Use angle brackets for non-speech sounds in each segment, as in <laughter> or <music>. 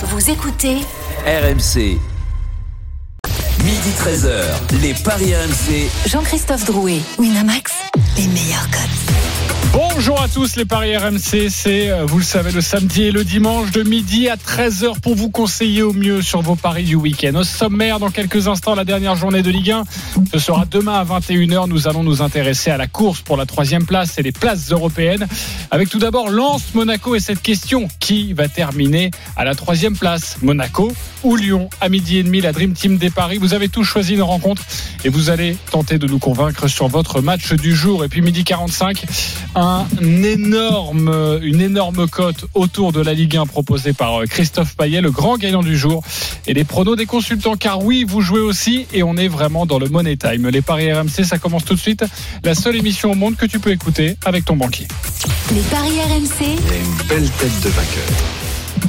Vous écoutez RMC. Midi 13h, les Paris RMC. Jean-Christophe Drouet, Winamax, les meilleurs codes. Bonjour à tous les Paris RMC, c'est euh, vous le savez le samedi et le dimanche de midi à 13h pour vous conseiller au mieux sur vos paris du week-end. Au sommaire dans quelques instants la dernière journée de Ligue 1, ce sera demain à 21h, nous allons nous intéresser à la course pour la troisième place et les places européennes. Avec tout d'abord Lens, Monaco et cette question, qui va terminer à la troisième place? Monaco ou Lyon? À midi et demi la Dream Team des Paris, vous avez tous choisi une rencontre et vous allez tenter de nous convaincre sur votre match du jour. Et puis midi 45 un énorme, une énorme cote autour de la Ligue 1 proposée par euh, Christophe Payet, le grand gagnant du jour, et les pronos des consultants. Car oui, vous jouez aussi, et on est vraiment dans le Money Time. Les paris RMC, ça commence tout de suite. La seule émission au monde que tu peux écouter avec ton banquier. Les paris RMC, Il y a une belle tête de vainqueur.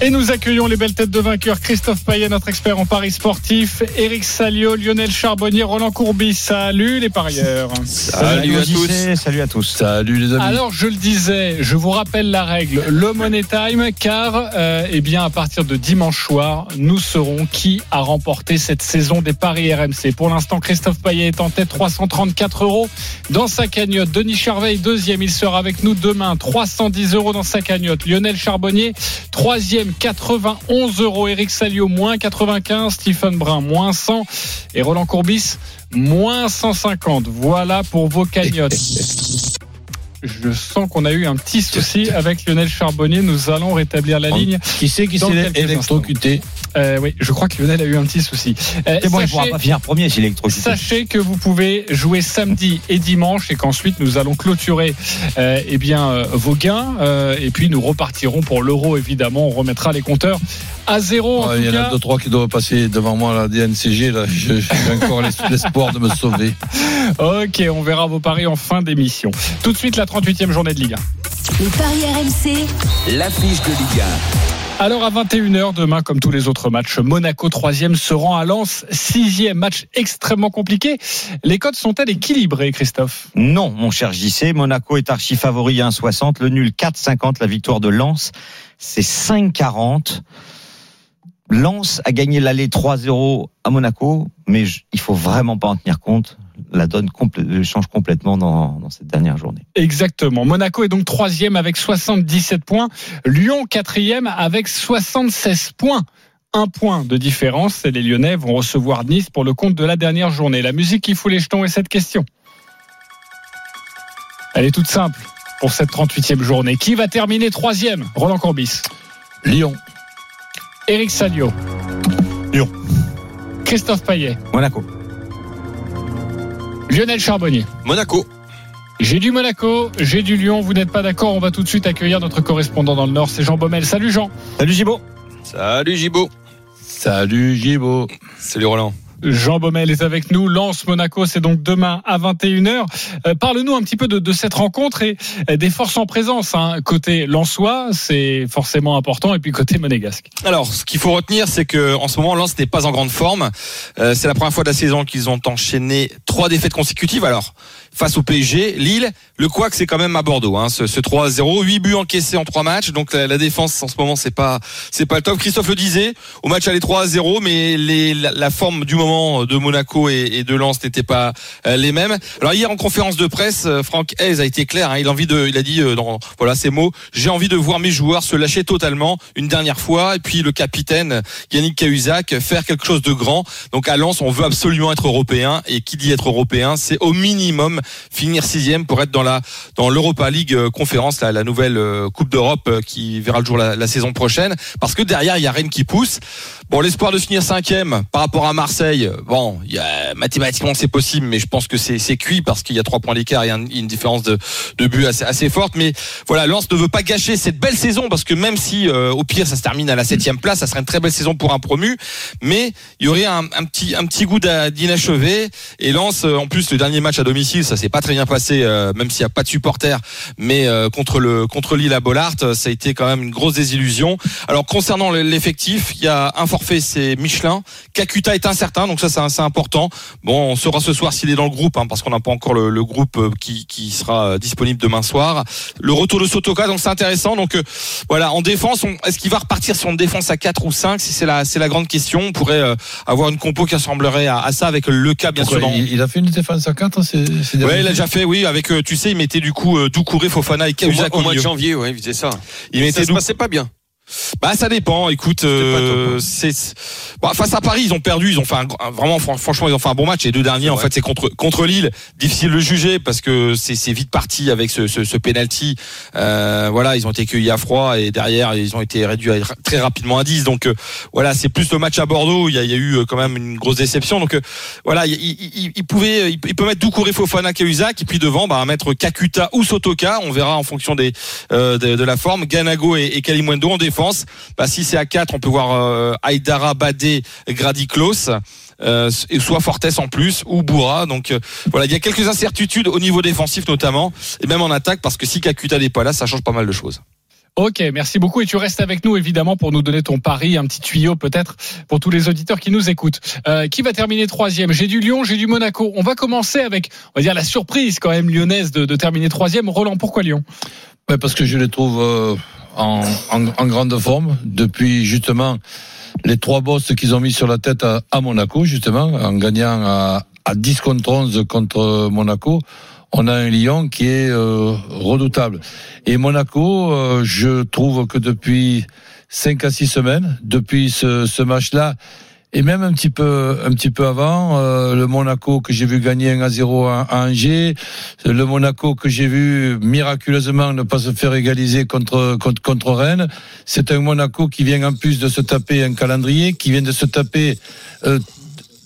Et nous accueillons les belles têtes de vainqueurs. Christophe Payet, notre expert en paris sportif. Eric Salio, Lionel Charbonnier, Roland Courbis. Salut les parieurs. Salut à tous. Salut à tous. Salut les amis. Alors je le disais, je vous rappelle la règle, le Money Time, car euh, eh bien à partir de dimanche soir, nous saurons qui a remporté cette saison des paris RMC. Pour l'instant, Christophe Payet est en tête, 334 euros dans sa cagnotte. Denis Charveil deuxième, il sera avec nous demain, 310 euros dans sa cagnotte. Lionel Charbonnier troisième, 91 euros. Eric Salio moins 95, Stephen Brun moins 100 et Roland Courbis moins 150. Voilà pour vos cagnottes. Je sens qu'on a eu un petit souci avec Lionel Charbonnier. Nous allons rétablir la ligne. Qui c'est qui s'est électrocuté? Euh, oui, je crois que Lionel a eu un petit souci. Euh, C'est bon, il sachez- pourra pas finir premier s'il électrocuté. Sachez que vous pouvez jouer samedi et dimanche et qu'ensuite nous allons clôturer euh, eh bien euh, vos gains euh, et puis nous repartirons pour l'euro évidemment. On remettra les compteurs à zéro. Il y en a deux, trois qui doivent passer devant moi à la DNCG. Là. J'ai <laughs> encore l'es- l'espoir de me sauver. Ok, on verra vos paris en fin d'émission. Tout de suite la 38e journée de Ligue 1. les paris RMC, L'affiche de Ligue Alors à 21h demain, comme tous les autres matchs, Monaco 3e se rend à Lens, 6e match extrêmement compliqué. Les codes sont-elles équilibrées, Christophe Non, mon cher JC, Monaco est archi favori 1,60, le nul 4,50, la victoire de Lens, c'est 5,40. Lens a gagné l'aller 3-0 à Monaco, mais je- il faut vraiment pas en tenir compte. La donne complè- change complètement dans, dans cette dernière journée. Exactement. Monaco est donc troisième avec 77 points. Lyon quatrième avec 76 points. Un point de différence. Et les Lyonnais vont recevoir Nice pour le compte de la dernière journée. La musique qui fout les jetons est cette question. Elle est toute simple pour cette 38e journée. Qui va terminer troisième? Roland Corbis. Lyon. Eric Salio. Lyon. Christophe Payet. Monaco. Lionel Charbonnier. Monaco. J'ai du Monaco, j'ai du Lyon. Vous n'êtes pas d'accord On va tout de suite accueillir notre correspondant dans le Nord. C'est Jean Baumel. Salut Jean. Salut Gibo. Salut Gibo. Salut Gibo. Salut Roland. Jean Baumel est avec nous. Lance Monaco, c'est donc demain à 21h. Euh, Parle-nous un petit peu de, cette rencontre et euh, des forces en présence. hein. Côté Lensois, c'est forcément important, et puis côté monégasque. Alors, ce qu'il faut retenir, c'est que en ce moment, Lens n'est pas en grande forme. Euh, c'est la première fois de la saison qu'ils ont enchaîné trois défaites consécutives. Alors, face au PSG, Lille, le couac, c'est quand même à Bordeaux. Hein, ce, ce 3-0, 8 buts encaissés en trois matchs. Donc la, la défense en ce moment, c'est pas c'est pas le top. Christophe le disait, au match aller 3-0, mais les, la, forme du moment de Monaco et, et de Lens n'était pas euh, les mêmes. Alors hier en conférence de presse, euh, Franck Hez a été clair. hein, il a envie de, il a dit euh, dans voilà ces mots, j'ai envie de voir mes joueurs se lâcher totalement une dernière fois. Et puis le capitaine Yannick Cahuzac faire quelque chose de grand. Donc à Lens, on veut absolument être européen. Et qui dit être européen, c'est au minimum finir sixième pour être dans la dans l'Europa League euh, conférence, la, nouvelle euh, Coupe d'Europe euh, qui verra le jour la, saison prochaine. Parce que derrière, il y a Rennes qui pousse. Bon, l'espoir de finir cinquième par rapport à Marseille, bon, il y a, mathématiquement c'est possible, mais je pense que c'est cuit parce qu'il y a trois points d'écart et un- une différence de, de but assez, assez forte. Mais voilà, Lens ne veut pas gâcher cette belle saison parce que même si euh, au pire ça se termine à la septième place, ça serait une très belle saison pour un promu. Mais il y aurait un, petit un petit goût d'inachevé. Et Lens, en plus le dernier match à domicile, ça s'est pas très bien passé, euh, même s'il n'y a pas de supporters, mais euh, contre le contre Lille à Bollard, ça a été quand même une grosse désillusion. Alors concernant l'effectif, il y a un forfait, c'est Michelin. Kakuta est incertain, donc ça c'est important. Bon, on saura ce soir s'il est dans le groupe, hein, parce qu'on n'a pas encore le, le groupe euh, qui, qui sera disponible demain soir. Le retour de Sotoka, donc c'est intéressant. Donc voilà, en défense, est-ce qu'il va repartir sur une défense à 4 ou 5 Si c'est la c'est la grande question. On pourrait avoir une compo qui ressemblerait à, à ça avec le cas bien Pourquoi sûr. dans- il, il a fait une défense à 4 c'est Ouais, il a déjà fait, oui, avec, euh, tu sais, il mettait du coup euh, Doucouré, Fofana et Cahuzac au mois de janvier, ouais, il faisait ça. Il Ça mettait se Dou- passait pas bien. Bah, ça dépend. Écoute, euh, c'est bah, face à Paris, ils ont perdu. Ils ont fait un, un- vraiment, fran- franchement, ils ont fait un bon match. Les deux derniers, en fait, c'est contre contre Lille. Difficile de juger parce que c'est vite parti avec ce ce, ce penalty. Euh, voilà, ils ont été cueillis à froid et derrière, ils ont été réduits à- très rapidement à 10. Donc euh, voilà, c'est plus le match à Bordeaux. Il y a, il y a eu euh, quand même une grosse déception. Donc euh, voilà, il, il, il- il pouvait, il, il peut mettre Doucouré, Fofana, Cahuzac et puis devant, bah mettre Kakuta ou Sotoka. On verra en fonction des euh, de, de la forme. Ganago et, et Kalimundo en défense. Bah, si c'est à 4, on peut voir euh, Aïdara, Badé, Gradiklos. Euh, et soit Fortes en plus ou Boura donc euh, voilà il y a quelques incertitudes au niveau défensif notamment et même en attaque parce que si Kakuta n'est pas là ça change pas mal de choses Ok, merci beaucoup. Et tu restes avec nous, évidemment, pour nous donner ton pari, un petit tuyau peut-être pour tous les auditeurs qui nous écoutent. Euh, qui va terminer troisième? J'ai du Lyon, j'ai du Monaco. On va commencer avec, on va dire, la surprise quand même lyonnaise de, de terminer troisième. Roland, pourquoi Lyon? Ouais, parce que je les trouve euh, en, grande forme depuis justement les trois bosses qu'ils ont mis sur la tête à, à Monaco, justement, en gagnant à, à 10 contre 11 contre Monaco. On a un Lyon qui est euh, redoutable. Et Monaco, euh, je trouve que depuis 5 à 6 semaines, depuis ce, ce match-là, et même un petit peu, un petit peu avant, euh, le Monaco que j'ai vu gagner 1 à 0 à, Angers, le Monaco que j'ai vu miraculeusement ne pas se faire égaliser contre, contre, contre Rennes, c'est un Monaco qui vient en plus de se taper un calendrier, qui vient de se taper euh,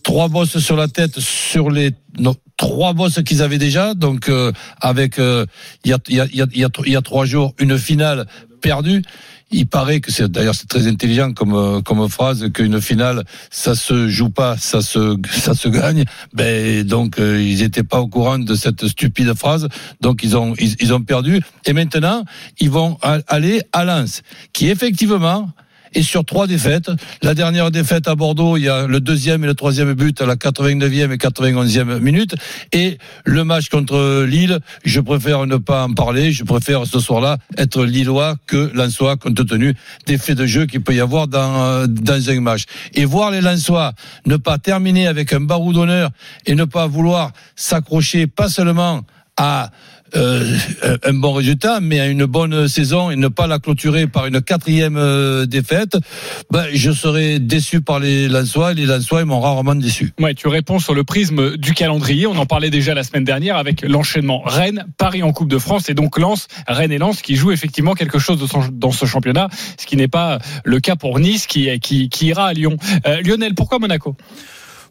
trois bosses sur la tête sur les non, trois bosses qu'ils avaient déjà. Donc euh, avec euh, il y, a, il y, a, y, y a trois jours une finale perdue. Il paraît que c'est d'ailleurs c'est très intelligent comme euh, comme phrase qu'une finale ça se joue pas ça se ça se gagne. Ben donc euh, ils étaient pas au courant de cette stupide phrase. Donc ils ont ils, ils ont perdu. Et maintenant ils vont aller à Lens qui effectivement et sur trois défaites. La dernière défaite à Bordeaux, il y a le deuxième et le troisième but à la 89e et 91e minute. Et le match contre Lille, je préfère ne pas en parler. Je préfère ce soir-là être lillois que lensois compte tenu des faits de jeu qu'il peut y avoir dans, euh, dans un match. Et voir les lensois ne pas terminer avec un barou d'honneur et ne pas vouloir s'accrocher pas seulement à euh, un bon résultat, mais à une bonne saison et ne pas la clôturer par une quatrième euh, défaite, ben, je serais déçu par les Lensois et les Lensois m'ont rarement déçu. Ouais, tu réponds sur le prisme du calendrier. On en parlait déjà la semaine dernière avec l'enchaînement Rennes, Paris en Coupe de France et donc Lens, Rennes et Lens qui jouent effectivement quelque chose dans ce championnat, ce qui n'est pas le cas pour Nice qui ira à Lyon. Euh, Lionel, pourquoi Monaco?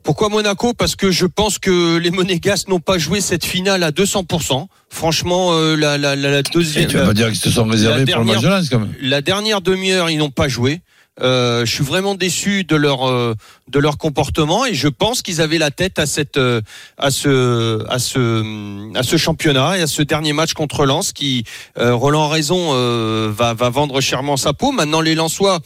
Pourquoi Monaco? Parce que je pense que les Monégasques n'ont pas joué cette finale à 200%. Franchement, euh, la, la, la, la Et deuxième, tu vas pas dire qu'ils se sont réservés pour le match quand même. la dernière demi-heure, ils n'ont pas joué. Euh, je suis vraiment déçu de leur euh, de leur comportement et je pense qu'ils avaient la tête à cette euh, à ce à ce à ce championnat et à ce dernier match contre Lens qui euh, Roland a raison euh, va va vendre chèrement sa peau. Maintenant les Lensois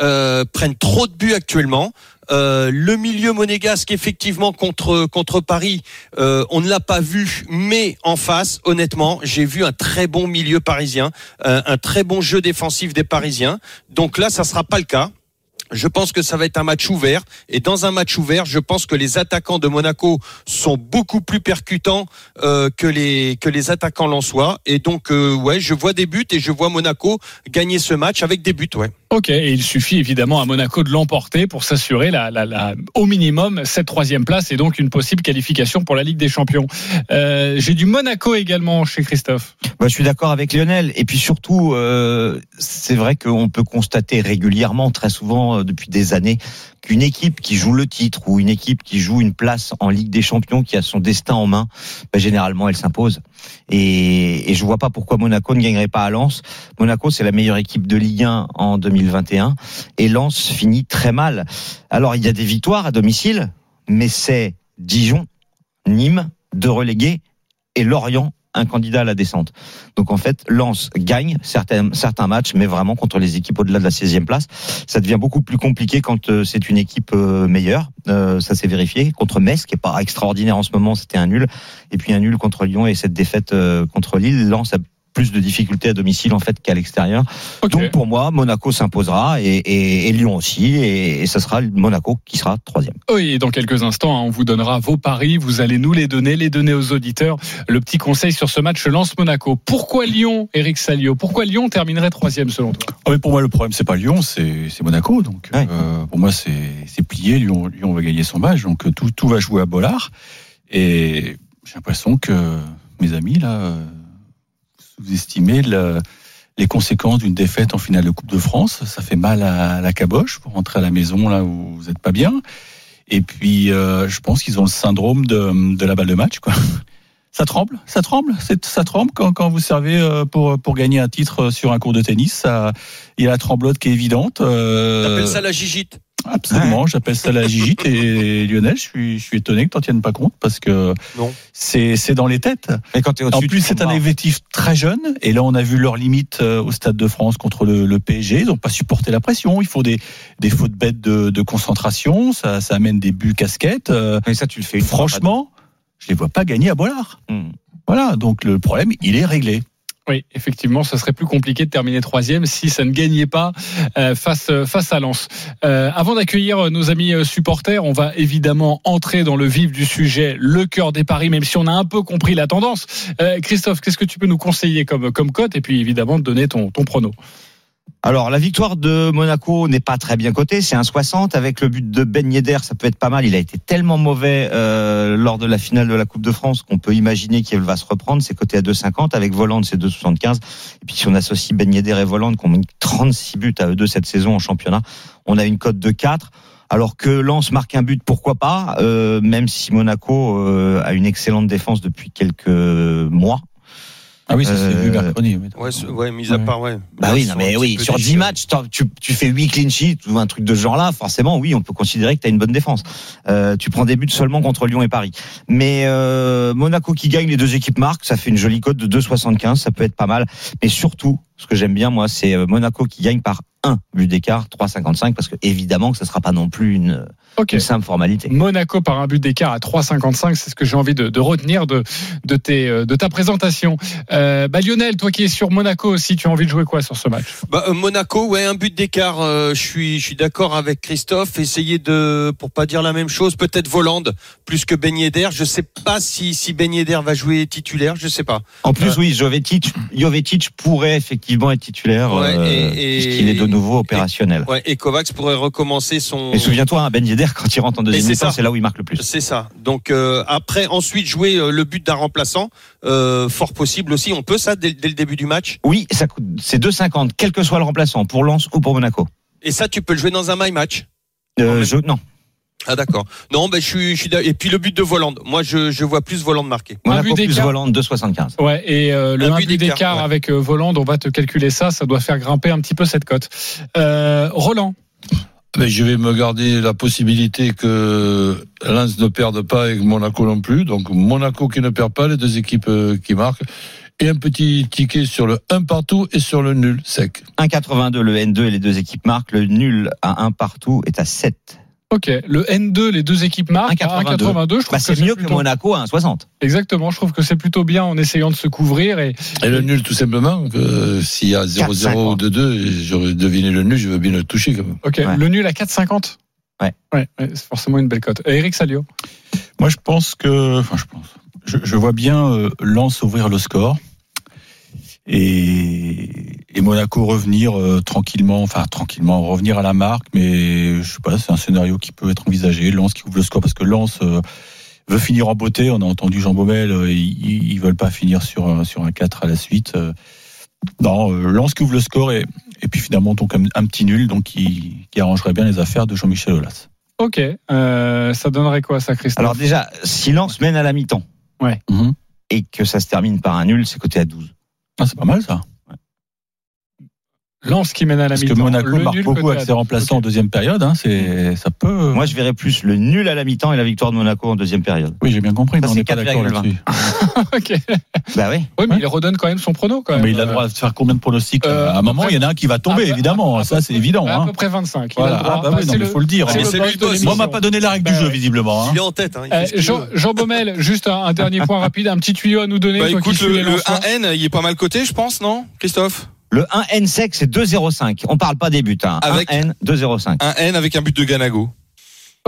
euh, prennent trop de buts actuellement. Euh, le milieu monégasque, effectivement, contre contre Paris, euh, on ne l'a pas vu, mais en face, honnêtement, j'ai vu un très bon milieu parisien, euh, un très bon jeu défensif des Parisiens. Donc là, ça sera pas le cas. Je pense que ça va être un match ouvert. Et dans un match ouvert, je pense que les attaquants de Monaco sont beaucoup plus percutants que les que les attaquants lensois. Et donc, euh, ouais, je vois des buts et je vois Monaco gagner ce match avec des buts, ouais. Ok, et il suffit évidemment à Monaco de l'emporter pour s'assurer la, la, la, au minimum cette troisième place et donc une possible qualification pour la Ligue des Champions. Euh, J'ai du Monaco également chez Christophe. Bah, je suis d'accord avec Lionel. Et puis surtout, euh, c'est vrai qu'on peut constater régulièrement, très souvent euh, depuis des années, qu'une équipe qui joue le titre ou une équipe qui joue une place en Ligue des Champions, qui a son destin en main, bah, généralement elle s'impose. Et, et je vois pas pourquoi Monaco ne gagnerait pas à Lens. Monaco, c'est la meilleure équipe de Ligue 1 en 2021. Et Lens finit très mal. Alors il y a des victoires à domicile, mais c'est Dijon, Nîmes, deux relégués et Lorient un candidat à la descente. Donc en fait, Lens gagne certains, certains matchs, mais vraiment contre les équipes au-delà de la 16e place. Ça devient beaucoup plus compliqué quand euh, c'est une équipe euh, meilleure. Euh, ça s'est vérifié. Contre Metz, qui est pas extraordinaire en ce moment, c'était un nul. Et puis un nul contre Lyon et cette défaite contre Lille. Lens a plus de difficultés à domicile en fait qu'à l'extérieur. Donc pour moi, Monaco s'imposera et, et- et Lyon aussi, et, et ça sera Monaco qui sera troisième. Oui, et dans quelques instants, hein, on vous donnera vos paris. Vous allez nous les donner, les donner aux auditeurs. Le petit conseil sur ce match Lance-Monaco. Pourquoi Lyon, Eric Salio? Pourquoi Lyon terminerait troisième selon toi? Ah, mais pour moi, le problème, c'est pas Lyon, c'est Monaco. Donc, Ouais. euh, pour moi, c'est plié. Lyon, Lyon va gagner son match. Donc, tout, tout va jouer à Bollard. Et j'ai l'impression que mes amis, là, sous-estimez le- les conséquences d'une défaite en finale de Coupe de France. Ça fait mal à la caboche pour rentrer à la maison, là où vous n'êtes pas bien. Et puis, euh, je pense qu'ils ont le syndrome de, la balle de match, quoi. Ça tremble, ça tremble, ça tremble quand, vous servez euh, pour, gagner un titre sur un cours de tennis. Il y a la tremblote qui est évidente. euh, T'appelles ça la gigite Absolument, j'appelle ça la gigite. Et Lionel, je suis, je suis étonné que tu n'en tiennes pas compte parce que c'est c'est dans les têtes. Mais quand tu es En plus, c'est un effectif très jeune. Et là, on a vu leurs limites euh, au Stade de France contre le, le PSG. Ils n'ont pas supporté la pression. Il faut des, des fautes bêtes de, de concentration. Ça, ça amène des buts casquettes. Euh, Mais ça, tu le fais une fois, franchement, je les vois pas gagner à Bollard. Hmm. Voilà, donc le problème, il est réglé. Oui, effectivement, ce serait plus compliqué de terminer troisième si ça ne gagnait pas euh, face euh, face à Lens. Euh, avant d'accueillir nos amis supporters, on va évidemment entrer dans le vif du sujet, le cœur des paris, même si on a un peu compris la tendance. Christophe, qu'est-ce que tu peux nous conseiller comme comme cote et puis évidemment donner ton ton prono? Alors, la victoire de Monaco n'est pas très bien cotée. C'est un 60 avec le but de Ben Yedder. Ça peut être pas mal. Il a été tellement mauvais euh, lors de la finale de la Coupe de France qu'on peut imaginer qu'il va se reprendre. C'est coté à 2,50 avec Voland, c'est 2,75. Et puis, si on associe Ben Yedder et Voland, qui ont mis 36 buts à eux deux cette saison en championnat, on a une cote de 4. Alors que Lens marque un but, pourquoi pas euh, Même si Monaco euh, a une excellente défense depuis quelques mois. Ah oui, ça s'est Euh, vu mercredi. oui. Ouais, c'est- ouais, mis à part, ouais. Bah oui, non, mais oui, sur 10 déchirés. matchs, tu, tu fais 8 clean sheets ou un truc de ce genre-là, forcément, oui, on peut considérer que tu as une bonne défense. Euh, tu prends des buts seulement contre Lyon et Paris. Mais euh, Monaco qui gagne, les deux équipes marquent, ça fait une jolie cote de 2,75, ça peut être pas mal. Mais surtout, ce que j'aime bien, moi, c'est euh, Monaco qui gagne par un but d'écart, 3,55, parce que évidemment que ça sera pas non plus une, simple formalité. Monaco par un but d'écart à 3,55, c'est ce que j'ai envie de, de retenir de, de, tes, euh, de ta présentation. Euh, bah Lionel, toi qui es sur Monaco aussi, tu as envie de jouer quoi sur ce match? Bah, euh, Monaco, ouais, un but d'écart. euh, je suis, je suis d'accord avec Christophe. Essayer de, pour pas dire la même chose, peut-être Volande plus que Ben Yedder. Je sais pas si si Ben Yedder va jouer titulaire. Je sais pas. En plus, oui, Jovetic, Jovetic pourrait effectivement être titulaire, Ouais, euh, puisqu'il est de nouveau opérationnel. Ouais, et Kovacs pourrait recommencer son. Et souviens-toi, hein, Ben Yedder, quand il rentre en deuxième mi-temps, c'est là où il marque le plus. C'est ça. Donc euh, après, ensuite jouer euh, le but d'un remplaçant, euh, fort possible aussi. On peut ça dès, dès le début du match? Oui, ça coûte, c'est 2,50, quel que soit le remplaçant, pour Lens ou pour Monaco. Et ça, tu peux le jouer dans un my match? Euh, je, non, Ah d'accord. Non, ben je suis, je suis. Et puis le but de Volande. Moi, je, je vois plus Volande marquer. Un but plus d'écart. Volant 2,75. Ouais, et euh, le Un 1 but but d'écart, ouais. avec euh, Voland, on va te calculer ça, ça doit faire grimper un petit peu cette cote. Euh, Roland, Mais je vais me garder la possibilité que Lens ne perde pas et que Monaco non plus. Donc Monaco qui ne perd pas, les deux équipes euh, qui marquent. Et un petit ticket sur le 1 partout et sur le nul sec. 1,82 le N2 et les deux équipes marquent. Le nul à 1 partout est à 7. Ok, le N2, les deux équipes marquent à 1,82, 1,82. je trouve Bah, que c'est mieux que plutôt- Monaco à 1,60. Exactement, je trouve que c'est plutôt bien en essayant de se couvrir et Et le nul tout simplement, que s'il y a 0-0 ou 2-2, j'aurais deviné le nul, je veux bien le toucher quand même. ok, Ouais. le nul à 4,50. Ouais. ouais, ouais, c'est forcément une belle cote. Et Eric Salio. Moi, je pense que, enfin, je pense, je, je vois bien euh, Lens ouvrir le score et, et Monaco revenir euh, tranquillement, enfin tranquillement revenir à la marque, mais je sais pas, c'est un scénario qui peut être envisagé. Lens qui ouvre le score parce que Lens euh, veut finir en beauté. On a entendu Jean Baumel, euh, ils, ils veulent pas finir sur un- sur un 4 à la suite. euh. non, euh, Lens qui ouvre le score et, et puis finalement donc un, un petit nul donc qui, qui arrangerait bien les affaires de Jean-Michel Aulas. Ok, euh, ça donnerait quoi ça, Christophe? Alors déjà, si Lens mène à la mi-temps Mhm. et que ça se termine par un nul, c'est coté à 12. Ah, c'est pas mal ça. Lens qui mène à la Parce que mi-temps. Monaco Le marque nul beaucoup avec ses remplaçants en deuxième période. Hein, c'est, ça peut. Moi, je verrais plus le nul à la mi-temps et la victoire de Monaco en deuxième période. oui, j'ai bien compris, mais Ça, on c'est n'est pas d'accord 4,20. là-dessus. <laughs> <laughs> Ok. Bah oui. Oui, mais Ouais. il redonne quand même son prono quand même. Mais il a le droit de faire combien de pronostics Euh, À un moment, il y en a un qui va tomber, à évidemment. à Ça, c'est évident. À hein. peu près 25. Il a Voilà. le droit. Ah bah Bah, oui, mais le- faut le dire. Mais. Moi, on m'a pas donné la règle Bah, du jeu, ouais. visiblement. hein. Il est en tête. Il Euh, qu'il Jean, Baumel, juste un, dernier <laughs> point rapide, un petit tuyau à nous donner. Bah écoute, le, les le Lensois. 1N, il est pas mal coté, je pense, non, Christophe? Le 1N sec, c'est 2,05. On parle pas des buts. Hein. Avec- 1N, 2,05. Un N avec un but de Ganago.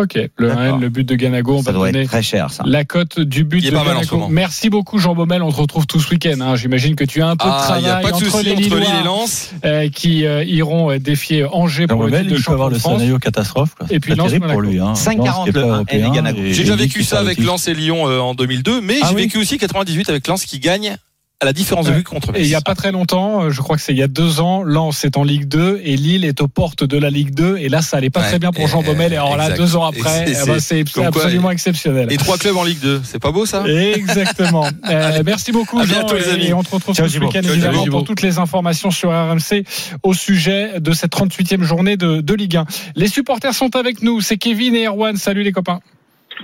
Ok, le D'accord. 1N, le but de Ganago, on Ça va doit donner être très cher, ça. la cote du but Il est de pas mal en ce Ganago. moment. Merci beaucoup Jean Baumel, on te retrouve tout ce week-end. hein. J'imagine que tu as un peu de Ah, il n'y a travail pas de entre les entre Lille Lillois et Lens. euh, qui euh, iront euh, défier Angers Jean pour le Rebelle, titre de il peut avoir champion le de France. scénario catastrophe. quoi. Et puis Lens, terrible pour lui. Hein. 5,40 Lens qui est pas le 1N et européen Ganago. et- J'ai déjà vécu ça avec Lens et Lyon euh, en 2002, mais Ah j'ai oui vécu aussi 98 avec Lens qui gagne à la différence de but contre Et il n'y a Metz. pas très longtemps, euh, je crois que c'est il y a deux ans, Lens est en Ligue 2 et Lille est aux portes de la Ligue 2. Et là, ça allait pas Ouais, très bien pour Jean et- Baumel. Et alors là, deux ans après, c'est- eh ben, absolument et- exceptionnel. Et trois clubs en Ligue 2, c'est pas beau ça? Exactement. <laughs> Euh, merci beaucoup, À Jean. bientôt, les et- amis. Et on te retrouve ce week-end, pour toutes les informations sur RMC au sujet de cette 38e journée de, de Ligue 1. Les supporters sont avec nous. C'est Kevin et Erwan. Salut les copains.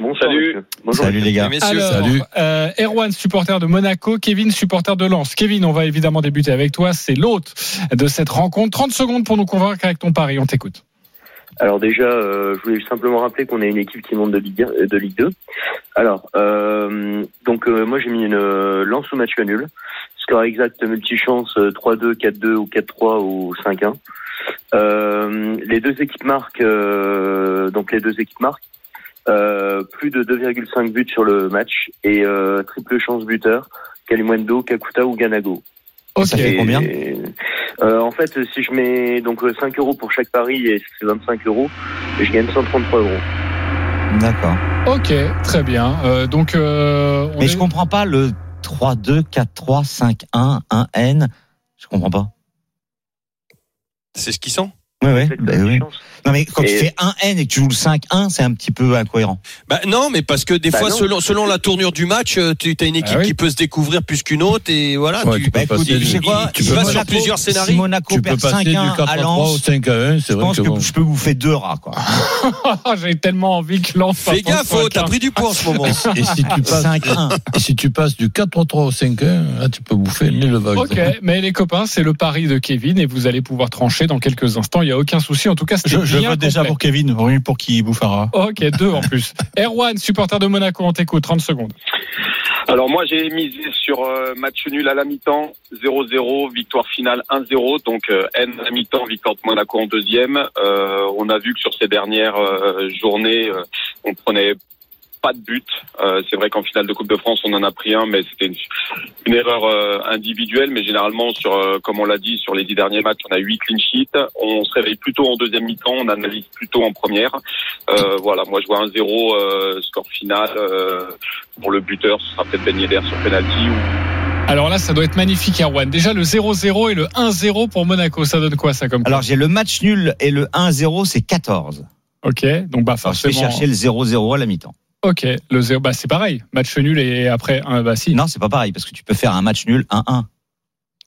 Bonsoir, Salut. monsieur. Bonjour. Salut les gars. Messieurs, Alors, salut. euh, Erwan, supporter de Monaco, Kevin, supporter de Lens. Kevin, on va évidemment débuter avec toi. C'est l'hôte de cette rencontre. 30 secondes pour nous convaincre avec ton pari. On t'écoute. Alors déjà, euh, je voulais simplement rappeler qu'on est une équipe qui monte de Ligue 1, euh, de Ligue 2. Alors, euh, donc euh, moi j'ai mis une euh, lance au match nul. Score exact multichance euh, 3-2, 4-2 ou 4-3 ou 5-1. Euh, les deux équipes marquent, euh, donc les deux équipes marquent euh, plus de 2,5 buts sur le match et euh, triple chance buteur. Kalimundo, Kakuta ou Ganago. Ok. Ça fait combien? Euh, en fait, si je mets donc euh, 5 euros pour chaque pari et c'est 25 euros, je gagne 133 euros. D'accord. Ok, très bien. Euh, donc, euh, on Mais est- je comprends pas le 3-2, 4-3, 5-1, 1N. Je comprends pas. c'est ce qu'ils sont? Oui, oui. Bah oui. Non, mais quand tu Et- fais 1N et que tu joues le 5-1, c'est un petit peu incohérent. Bah non, mais parce que des Bah fois, non. selon, selon la tournure du match, euh, tu as une équipe Ah oui. qui peut se découvrir plus qu'une autre et voilà. Ouais, tu, tu peux Bah, écoute, passer tu sais quoi tu il peux va pas- sur plusieurs Si scénarios. Monaco Tu peux perd passer du 5-1 4 à à 3 au Lens, 5 à 1, c'est je vrai pense que que bon. je peux bouffer deux rats, quoi. <laughs> J'ai tellement envie que Lens Fais gaffe, t'as 5-1. pris du poids en ce <laughs> moment. Et si- si tu passes, 5-1. et si tu passes du 4-3 au 5-1, là, tu peux bouffer mille vagues. Ok, mais les copains, c'est le pari de Kevin et vous allez pouvoir trancher dans quelques instants. Il a aucun souci. En tout cas, c'était Je, je vote déjà pour Kevin, oui, pour qui rat. Ok, deux en plus. <laughs> Erwan, supporter de Monaco, on t'écoute, 30 secondes. Alors moi j'ai misé sur euh, match nul à la mi-temps, 0-0, victoire finale 1-0, donc euh, N à la mi-temps, victoire de Monaco en deuxième. Euh, on a vu que sur ces dernières euh, journées, euh, on prenait pas de but. Euh, c'est vrai qu'en finale de Coupe de France, on en a pris un, mais c'était une, une erreur euh, individuelle. Mais généralement, sur, euh, comme on l'a dit, sur les dix derniers matchs, on a huit clean sheets. On se réveille plutôt en deuxième mi-temps, on analyse plutôt en première. Euh, voilà, moi je vois un 0 euh, score final. Euh, pour le buteur, ce sera peut-être Ben Yedder sur penalty. Ou... Alors là, ça doit être magnifique, Erwan. Déjà, le 0-0 et le 1-0 pour Monaco, ça donne quoi, ça, comme Alors j'ai le match nul et le 1-0, c'est 14. Ok, donc bah Alors, je vais forcément. chercher le 0-0 à la mi-temps. Ok, le 0, bah c'est pareil. Match nul et après, un, bah si. Non, c'est pas pareil, parce que tu peux faire un match nul 1-1.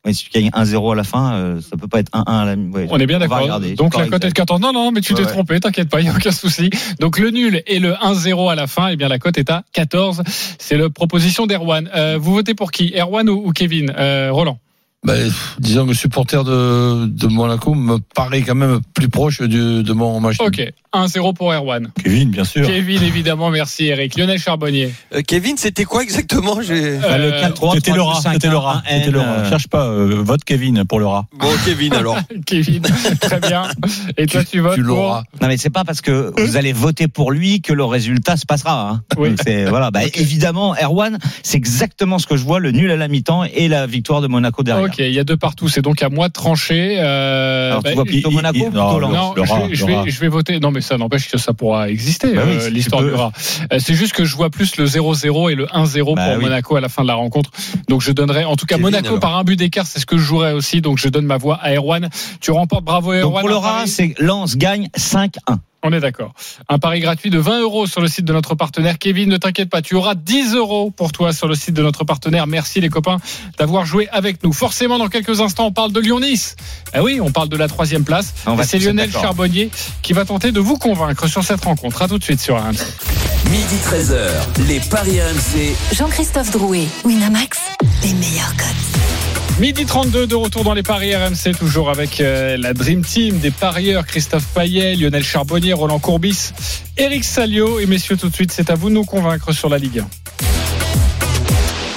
Mais si tu gagnes 1-0 à la fin, euh, ça peut pas être 1-1 à la mi On est bien d'accord. Donc la cote est de exact. 14. Non, non, mais tu Ouais, t'es ouais. trompé, t'inquiète pas, il n'y a aucun souci. Donc le nul et le 1-0 à la fin, eh bien la cote est à 14. C'est la proposition d'Erwan. Euh, vous votez pour qui? Erwan ou, ou Kevin? Euh, Roland Ben, pff, disons que le supporter de, de Monaco me paraît quand même plus proche du, de mon match. Ok, 1-0 pour Erwan. Kevin, bien sûr. Kevin, évidemment, merci Eric. Lionel Charbonnier. Euh, Kevin, c'était quoi exactement? Bah, le Euh, 4-3, C'était le rat, 3-2, c'était le rat, 5-1, c'était le rat. euh, Cherche pas, euh, vote Kevin pour le rat. Bon, Kevin alors. <laughs> Kevin, très bien. Et toi, tu, votes tu pour l'auras. Non mais c'est pas parce que vous allez voter pour lui que le résultat se passera. Hein. Oui. C'est voilà. Bah, évidemment, Erwan, c'est exactement ce que je vois le nul à la mi-temps et la victoire de Monaco derrière. Ok, il y a deux partout. C'est donc à moi de trancher. Euh, Alors bah, tu vois plutôt il- Monaco, il- plutôt non. Non, Le je, rat, vais, je le vais- rat. je vais voter. Non, mais ça n'empêche que ça pourra exister, Bah oui, euh, si tu l'histoire peux. du rat. Euh, C'est juste que je vois plus le 0-0 et le 1-0 Bah pour oui. Monaco à la fin de la rencontre. Donc je donnerai, en tout cas, Kevin, Monaco alors. par un but d'écart, c'est ce que je jouerais aussi. Donc je donne ma voix à Erwan. Tu remportes, bravo Donc Erwan. pour un rat, pari. c'est Lens gagne 5-1. On est d'accord. Un pari gratuit de 20 euros sur le site de notre partenaire. Kevin, ne t'inquiète pas, tu auras 10 euros pour toi sur le site de notre partenaire. Merci les copains d'avoir joué avec nous. Forcément, dans quelques instants, on parle de Lyon-Nice. Eh oui, on parle de la troisième place. C'est Lionel. Charbonnier qui va tenter de vous convaincre sur cette rencontre. À tout de suite sur RMC. Midi 13h, les Paris RMC. Jean-Christophe Drouet, Winamax, les meilleurs cotes. Midi 32 de retour dans les paris RMC, toujours avec euh, la Dream Team des parieurs Christophe Payet, Lionel Charbonnier, Roland Courbis, Eric Salio. Et messieurs, tout de suite, c'est à vous de nous convaincre sur la Ligue 1.